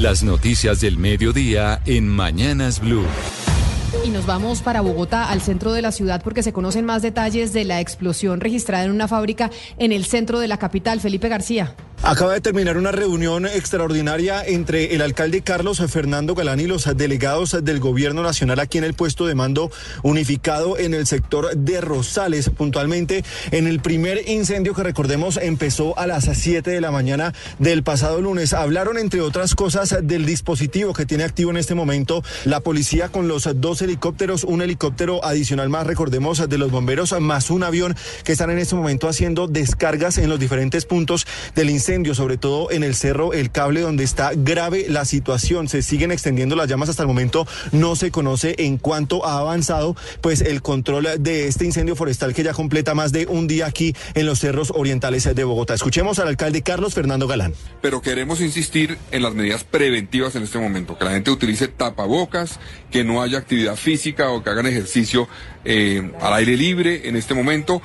Las noticias del mediodía en Mañanas Blue. Y nos vamos para Bogotá, al centro de la ciudad, porque se conocen más detalles de la explosión registrada en una fábrica en el centro de la capital. Felipe García. Acaba de terminar una reunión extraordinaria entre el alcalde Carlos Fernando Galán y los delegados del gobierno nacional aquí en el puesto de mando unificado en el sector de Rosales, puntualmente en el primer incendio que recordemos empezó a las 7 de la mañana del pasado lunes. Hablaron entre otras cosas del dispositivo que tiene activo en este momento la policía con los dos helicópteros, un helicóptero adicional más, recordemos, de los bomberos, más un avión que están en este momento haciendo descargas en los diferentes puntos del incendio sobre todo en el cerro El Cable, donde está grave la situación. Se siguen extendiendo las llamas hasta el momento. No se conoce en cuánto ha avanzado pues el control de este incendio forestal que ya completa más de un día aquí en los cerros orientales de Bogotá. Escuchemos al alcalde Carlos Fernando Galán. Pero queremos insistir en las medidas preventivas en este momento, que la gente utilice tapabocas, que no haya actividad física o que hagan ejercicio eh, al aire libre en este momento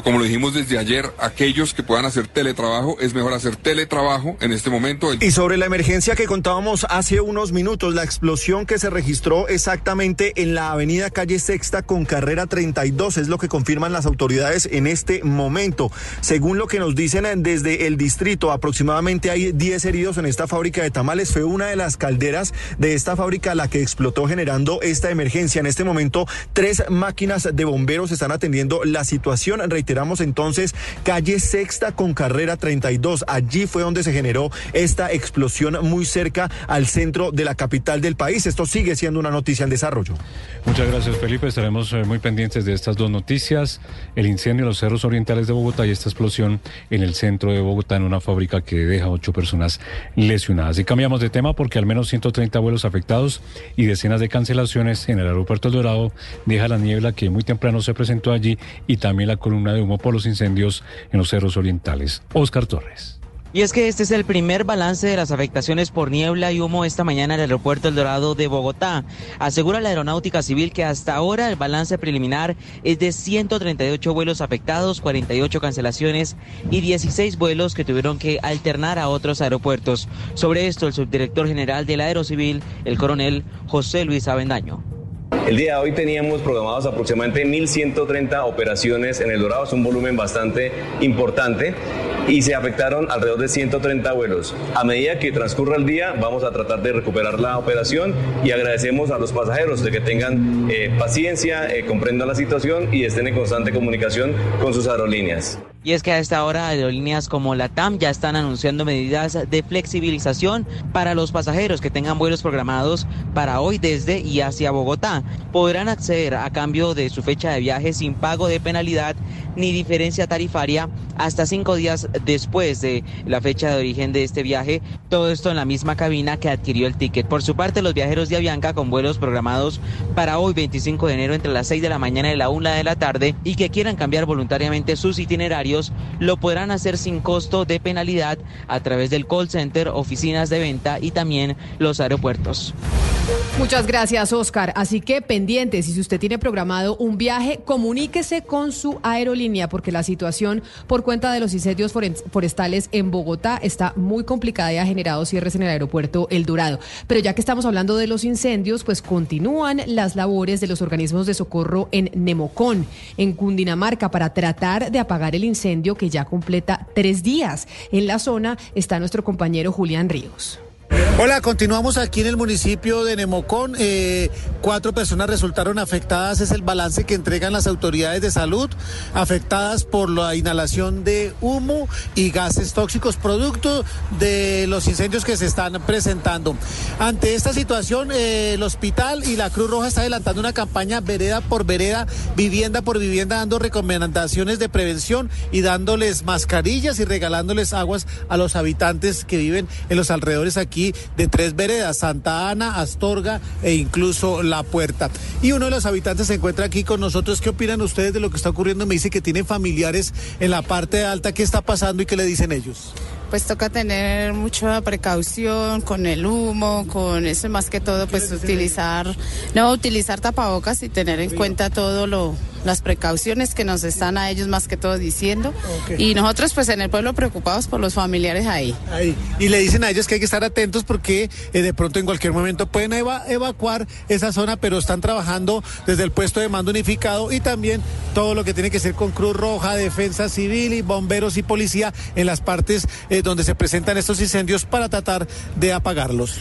como lo dijimos desde ayer, aquellos que puedan hacer teletrabajo, es mejor hacer teletrabajo en este momento. Y sobre la emergencia que contábamos hace unos minutos, la explosión que se registró exactamente en la avenida calle Sexta con carrera 32, es lo que confirman las autoridades en este momento. Según lo que nos dicen desde el distrito, aproximadamente hay 10 heridos en esta fábrica de tamales. Fue una de las calderas de esta fábrica la que explotó generando esta emergencia. En este momento, tres máquinas de bomberos están atendiendo la situación reiteramos entonces, calle Sexta con carrera 32. Allí fue donde se generó esta explosión muy cerca al centro de la capital del país. Esto sigue siendo una noticia en desarrollo. Muchas gracias, Felipe. Estaremos eh, muy pendientes de estas dos noticias. El incendio en los cerros orientales de Bogotá y esta explosión en el centro de Bogotá en una fábrica que deja ocho personas lesionadas. Y cambiamos de tema porque al menos 130 vuelos afectados y decenas de cancelaciones en el aeropuerto El Dorado deja la niebla que muy temprano se presentó allí y también la columna de humo por los incendios en los cerros orientales. Oscar Torres. Y es que este es el primer balance de las afectaciones por niebla y humo esta mañana en el aeropuerto El Dorado de Bogotá. Asegura la Aeronáutica Civil que hasta ahora el balance preliminar es de 138 vuelos afectados, 48 cancelaciones y 16 vuelos que tuvieron que alternar a otros aeropuertos. Sobre esto, el subdirector general de la Aerocivil, el coronel José Luis Avendaño. El día de hoy teníamos programados aproximadamente 1.130 operaciones en el Dorado, es un volumen bastante importante y se afectaron alrededor de 130 vuelos. A medida que transcurra el día vamos a tratar de recuperar la operación y agradecemos a los pasajeros de que tengan eh, paciencia, eh, comprendan la situación y estén en constante comunicación con sus aerolíneas. Y es que a esta hora aerolíneas como la TAM ya están anunciando medidas de flexibilización para los pasajeros que tengan vuelos programados para hoy desde y hacia Bogotá. Podrán acceder a cambio de su fecha de viaje sin pago de penalidad ni diferencia tarifaria hasta cinco días después de la fecha de origen de este viaje. Todo esto en la misma cabina que adquirió el ticket. Por su parte, los viajeros de Avianca con vuelos programados para hoy 25 de enero entre las 6 de la mañana y la 1 de la tarde y que quieran cambiar voluntariamente sus itinerarios lo podrán hacer sin costo de penalidad a través del call center, oficinas de venta y también los aeropuertos. Muchas gracias, Oscar. Así que pendientes, si usted tiene programado un viaje, comuníquese con su aerolínea porque la situación por cuenta de los incendios forestales en Bogotá está muy complicada y ha generado cierres en el aeropuerto El Dorado. Pero ya que estamos hablando de los incendios, pues continúan las labores de los organismos de socorro en Nemocón, en Cundinamarca, para tratar de apagar el incendio que ya completa tres días. En la zona está nuestro compañero Julián Ríos. Hola, continuamos aquí en el municipio de Nemocón. Eh, cuatro personas resultaron afectadas, es el balance que entregan las autoridades de salud, afectadas por la inhalación de humo y gases tóxicos, producto de los incendios que se están presentando. Ante esta situación, eh, el hospital y la Cruz Roja está adelantando una campaña vereda por vereda, vivienda por vivienda, dando recomendaciones de prevención y dándoles mascarillas y regalándoles aguas a los habitantes que viven en los alrededores aquí de tres veredas, Santa Ana, Astorga e incluso La Puerta. Y uno de los habitantes se encuentra aquí con nosotros. ¿Qué opinan ustedes de lo que está ocurriendo? Me dice que tienen familiares en la parte alta. ¿Qué está pasando y qué le dicen ellos? pues toca tener mucha precaución con el humo, con eso más que todo, pues utilizar, no, utilizar tapabocas y tener en cuenta todo lo, las precauciones que nos están a ellos más que todo diciendo. Y nosotros pues en el pueblo preocupados por los familiares ahí. ahí. Y le dicen a ellos que hay que estar atentos porque eh, de pronto en cualquier momento pueden eva- evacuar esa zona, pero están trabajando desde el puesto de mando unificado y también todo lo que tiene que ser con Cruz Roja, Defensa Civil y bomberos y policía en las partes eh, donde se presentan estos incendios para tratar de apagarlos.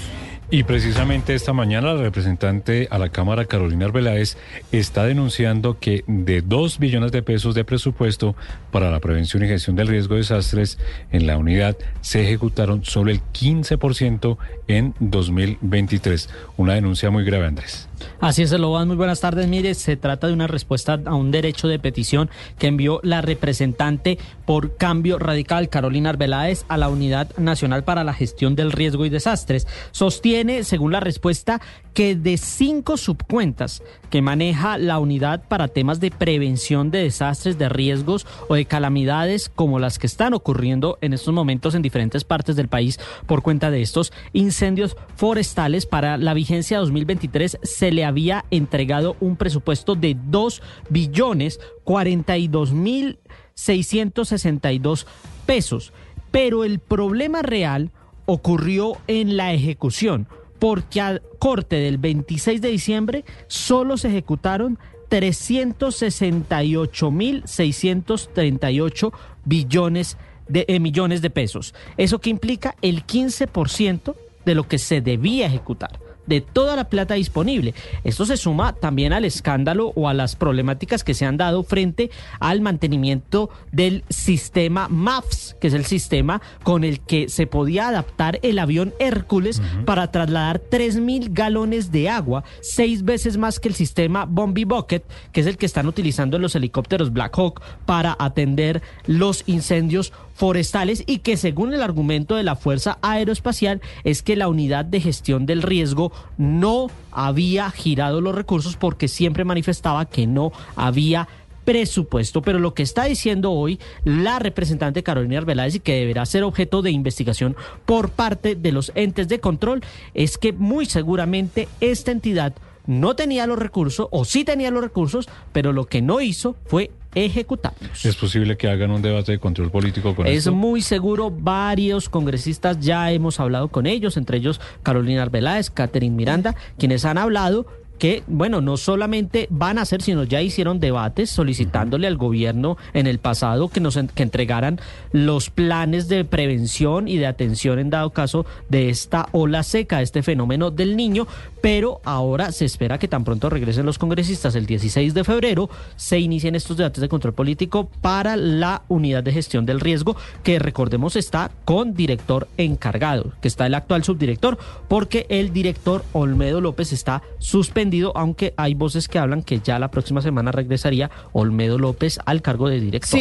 Y precisamente esta mañana la representante a la Cámara, Carolina Arbeláez, está denunciando que de 2 billones de pesos de presupuesto para la prevención y gestión del riesgo de desastres en la unidad se ejecutaron solo el 15% en 2023. Una denuncia muy grave, Andrés. Así es, Loban. Muy buenas tardes. Mire, se trata de una respuesta a un derecho de petición que envió la representante por Cambio Radical, Carolina Arbeláez, a la Unidad Nacional para la Gestión del Riesgo y Desastres. Sostiene, según la respuesta, que de cinco subcuentas que maneja la unidad para temas de prevención de desastres, de riesgos o de calamidades como las que están ocurriendo en estos momentos en diferentes partes del país por cuenta de estos incendios forestales para la vigencia 2023 se le había entregado un presupuesto de 2 billones 42 mil 662 pesos. Pero el problema real ocurrió en la ejecución, porque al corte del 26 de diciembre solo se ejecutaron 368.638 billones de eh, millones de pesos. Eso que implica el 15% de lo que se debía ejecutar de toda la plata disponible. Esto se suma también al escándalo o a las problemáticas que se han dado frente al mantenimiento del sistema MAFS, que es el sistema con el que se podía adaptar el avión Hércules para trasladar 3.000 galones de agua, seis veces más que el sistema Bombi Bucket, que es el que están utilizando los helicópteros Black Hawk para atender los incendios forestales y que según el argumento de la Fuerza Aeroespacial es que la unidad de gestión del riesgo no había girado los recursos porque siempre manifestaba que no había presupuesto, pero lo que está diciendo hoy la representante Carolina Arbeláez y que deberá ser objeto de investigación por parte de los entes de control es que muy seguramente esta entidad no tenía los recursos o sí tenía los recursos, pero lo que no hizo fue ejecutarlos. ¿Es posible que hagan un debate de control político con Es esto? muy seguro, varios congresistas ya hemos hablado con ellos, entre ellos Carolina Arbeláez, Catherine Miranda, quienes han hablado que, bueno, no solamente van a hacer, sino ya hicieron debates solicitándole al gobierno en el pasado que nos que entregaran los planes de prevención y de atención en dado caso de esta ola seca, este fenómeno del niño, pero ahora se espera que tan pronto regresen los congresistas el 16 de febrero, se inicien estos debates de control político para la unidad de gestión del riesgo, que recordemos está con director encargado, que está el actual subdirector, porque el director Olmedo López está suspendido, aunque hay voces que hablan que ya la próxima semana regresaría Olmedo López al cargo de director.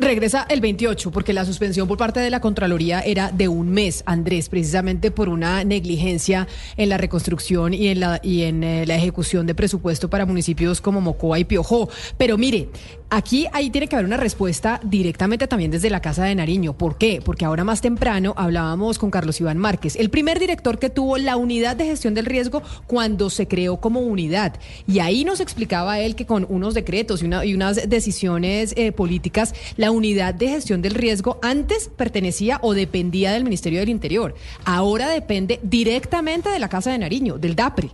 Regresa el 28 porque la suspensión por parte de la Contraloría era de un mes, Andrés, precisamente por una negligencia en la reconstrucción y en la, y en, eh, la ejecución de presupuesto para municipios como Mocoa y Piojó. Pero mire, aquí ahí tiene que haber una respuesta directamente también desde la Casa de Nariño. ¿Por qué? Porque ahora más temprano hablábamos con Carlos Iván Márquez, el primer director que tuvo la unidad de gestión del riesgo cuando se creó como unidad. Y ahí nos explicaba él que con unos decretos y, una- y unas decisiones eh, políticas, la unidad de gestión del riesgo antes pertenecía o dependía del Ministerio del Interior. Ahora depende directamente de la Casa de Nariño, del DAPRE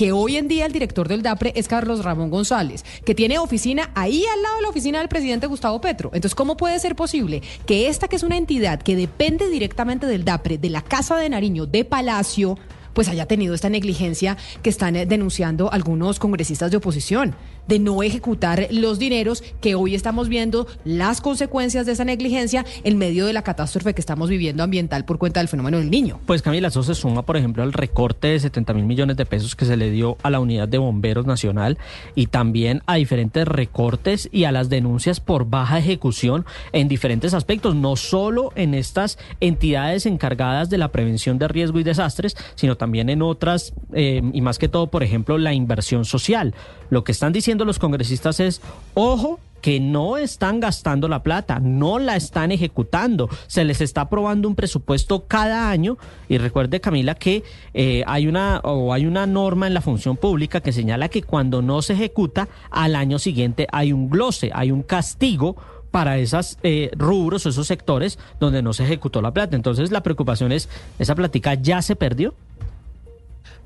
que hoy en día el director del DAPRE es Carlos Ramón González, que tiene oficina ahí al lado de la oficina del presidente Gustavo Petro. Entonces, ¿cómo puede ser posible que esta, que es una entidad que depende directamente del DAPRE, de la Casa de Nariño, de Palacio, pues haya tenido esta negligencia que están eh, denunciando algunos congresistas de oposición, de no ejecutar los dineros que hoy estamos viendo las consecuencias de esa negligencia en medio de la catástrofe que estamos viviendo ambiental por cuenta del fenómeno del niño? Pues Camila, eso se suma, por ejemplo, al recorte de 70 mil millones de pesos que se le dio a la unidad de bomberos nacional y también a diferentes recortes y a las denuncias por baja ejecución en diferentes aspectos, no solo en estas entidades encargadas de la prevención de riesgo y desastres, sino también en otras eh, y más que todo, por ejemplo, la inversión social. Lo que están diciendo los congresistas es, ojo, que no están gastando la plata, no la están ejecutando, se les está aprobando un presupuesto cada año y recuerde Camila que eh, hay una o hay una norma en la función pública que señala que cuando no se ejecuta al año siguiente hay un glose, hay un castigo para esos eh, rubros o esos sectores donde no se ejecutó la plata. Entonces la preocupación es, ¿esa plática ya se perdió?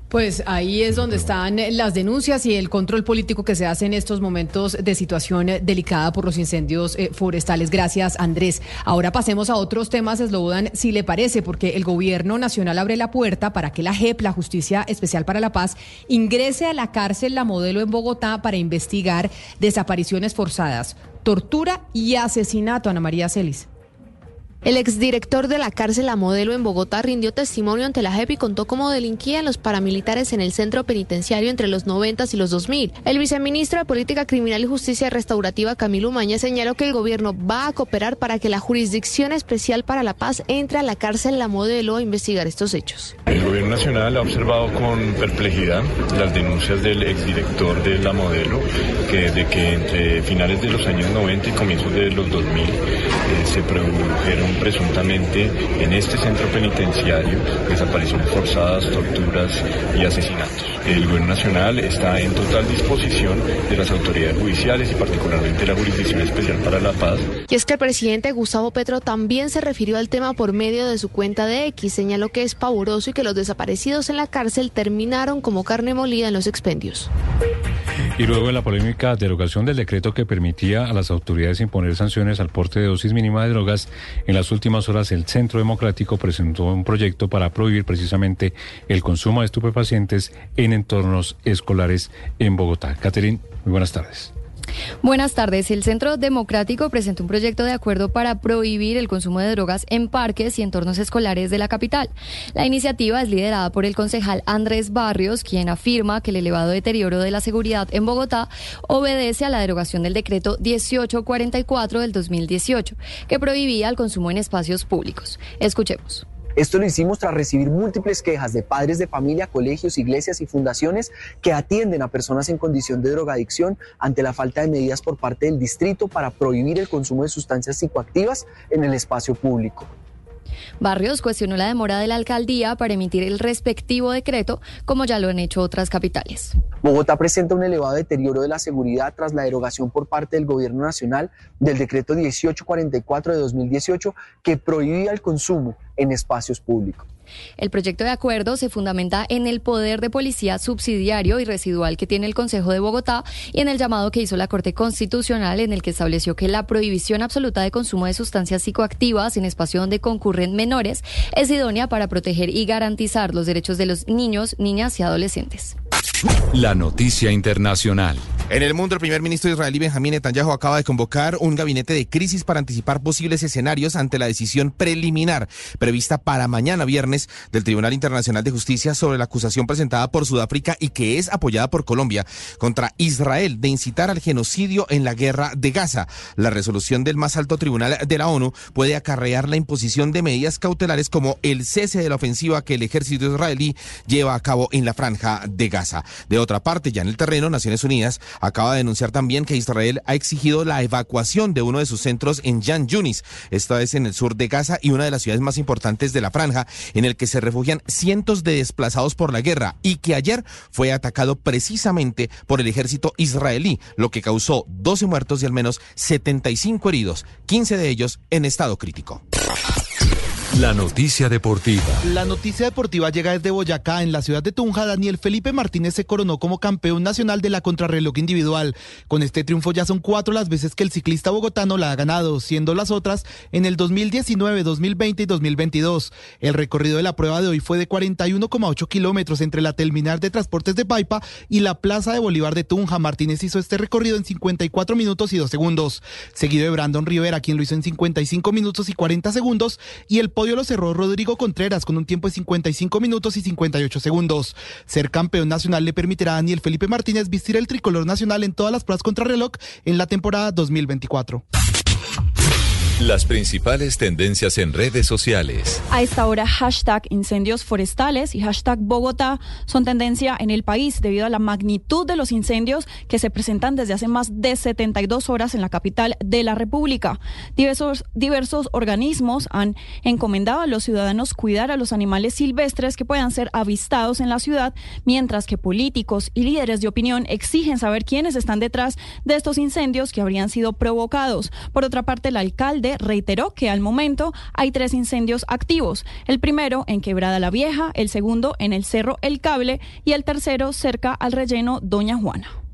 Pues ahí es donde están las denuncias y el control político que se hace en estos momentos de situación delicada por los incendios eh, forestales. Gracias, Andrés. Ahora pasemos a otros temas, Slobodan, si le parece, porque el gobierno nacional abre la puerta para que la JEP, la Justicia Especial para la Paz, ingrese a la cárcel La Modelo en Bogotá para investigar desapariciones forzadas, tortura y asesinato. Ana María Celis. El exdirector de la cárcel La Modelo en Bogotá rindió testimonio ante la JEP y contó cómo delinquían los paramilitares en el centro penitenciario entre los 90 y los 2000. El viceministro de Política Criminal y Justicia Restaurativa, Camilo Umaña, señaló que el gobierno va a cooperar para que la Jurisdicción Especial para la Paz entre a la cárcel La Modelo a investigar estos hechos. El gobierno nacional ha observado con perplejidad las denuncias del exdirector de La Modelo, que desde que entre finales de los años 90 y comienzos de los 2000 eh, se produjeron presuntamente en este centro penitenciario desapariciones forzadas, torturas y asesinatos. El gobierno nacional está en total disposición de las autoridades judiciales y particularmente la Jurisdicción Especial para la Paz. Y es que el presidente Gustavo Petro también se refirió al tema por medio de su cuenta de X, señaló que es pavoroso y que los desaparecidos en la cárcel terminaron como carne molida en los expendios. Y luego de la polémica derogación del decreto que permitía a las autoridades imponer sanciones al porte de dosis mínima de drogas, en las últimas horas el Centro Democrático presentó un proyecto para prohibir precisamente el consumo de estupefacientes en entornos escolares en Bogotá. Catherine, muy buenas tardes. Buenas tardes. El Centro Democrático presentó un proyecto de acuerdo para prohibir el consumo de drogas en parques y entornos escolares de la capital. La iniciativa es liderada por el concejal Andrés Barrios, quien afirma que el elevado deterioro de la seguridad en Bogotá obedece a la derogación del decreto 1844 del 2018, que prohibía el consumo en espacios públicos. Escuchemos. Esto lo hicimos tras recibir múltiples quejas de padres de familia, colegios, iglesias y fundaciones que atienden a personas en condición de drogadicción ante la falta de medidas por parte del distrito para prohibir el consumo de sustancias psicoactivas en el espacio público. Barrios cuestionó la demora de la alcaldía para emitir el respectivo decreto, como ya lo han hecho otras capitales. Bogotá presenta un elevado deterioro de la seguridad tras la derogación por parte del Gobierno Nacional del decreto 1844 de 2018 que prohibía el consumo en espacios públicos. El proyecto de acuerdo se fundamenta en el poder de policía subsidiario y residual que tiene el Consejo de Bogotá y en el llamado que hizo la Corte Constitucional en el que estableció que la prohibición absoluta de consumo de sustancias psicoactivas en espacio donde concurren menores es idónea para proteger y garantizar los derechos de los niños, niñas y adolescentes. La noticia internacional. En el mundo, el primer ministro israelí Benjamín Netanyahu acaba de convocar un gabinete de crisis para anticipar posibles escenarios ante la decisión preliminar prevista para mañana viernes del Tribunal Internacional de Justicia sobre la acusación presentada por Sudáfrica y que es apoyada por Colombia contra Israel de incitar al genocidio en la guerra de Gaza. La resolución del más alto tribunal de la ONU puede acarrear la imposición de medidas cautelares como el cese de la ofensiva que el ejército israelí lleva a cabo en la franja de Gaza. De otra parte, ya en el terreno, Naciones Unidas acaba de denunciar también que Israel ha exigido la evacuación de uno de sus centros en Jan Yunis, esta vez en el sur de Gaza y una de las ciudades más importantes de la franja, en el que se refugian cientos de desplazados por la guerra y que ayer fue atacado precisamente por el ejército israelí, lo que causó 12 muertos y al menos 75 heridos, 15 de ellos en estado crítico. La noticia deportiva. La noticia deportiva llega desde Boyacá. En la ciudad de Tunja, Daniel Felipe Martínez se coronó como campeón nacional de la contrarreloj individual. Con este triunfo ya son cuatro las veces que el ciclista bogotano la ha ganado, siendo las otras en el 2019, 2020 y 2022. El recorrido de la prueba de hoy fue de 41,8 kilómetros entre la terminal de transportes de Paipa y la plaza de Bolívar de Tunja. Martínez hizo este recorrido en 54 minutos y 2 segundos, seguido de Brandon Rivera, quien lo hizo en 55 minutos y 40 segundos, y el lo cerró Rodrigo Contreras con un tiempo de 55 minutos y 58 segundos. Ser campeón nacional le permitirá a Daniel Felipe Martínez vestir el tricolor nacional en todas las pruebas contrarreloj en la temporada 2024. Las principales tendencias en redes sociales. A esta hora, hashtag incendios forestales y hashtag Bogotá son tendencia en el país debido a la magnitud de los incendios que se presentan desde hace más de 72 horas en la capital de la República. Diversos, diversos organismos han encomendado a los ciudadanos cuidar a los animales silvestres que puedan ser avistados en la ciudad, mientras que políticos y líderes de opinión exigen saber quiénes están detrás de estos incendios que habrían sido provocados. Por otra parte, el reiteró que al momento hay tres incendios activos. El primero en Quebrada la Vieja, el segundo en el Cerro El Cable y el tercero cerca al relleno Doña Juana.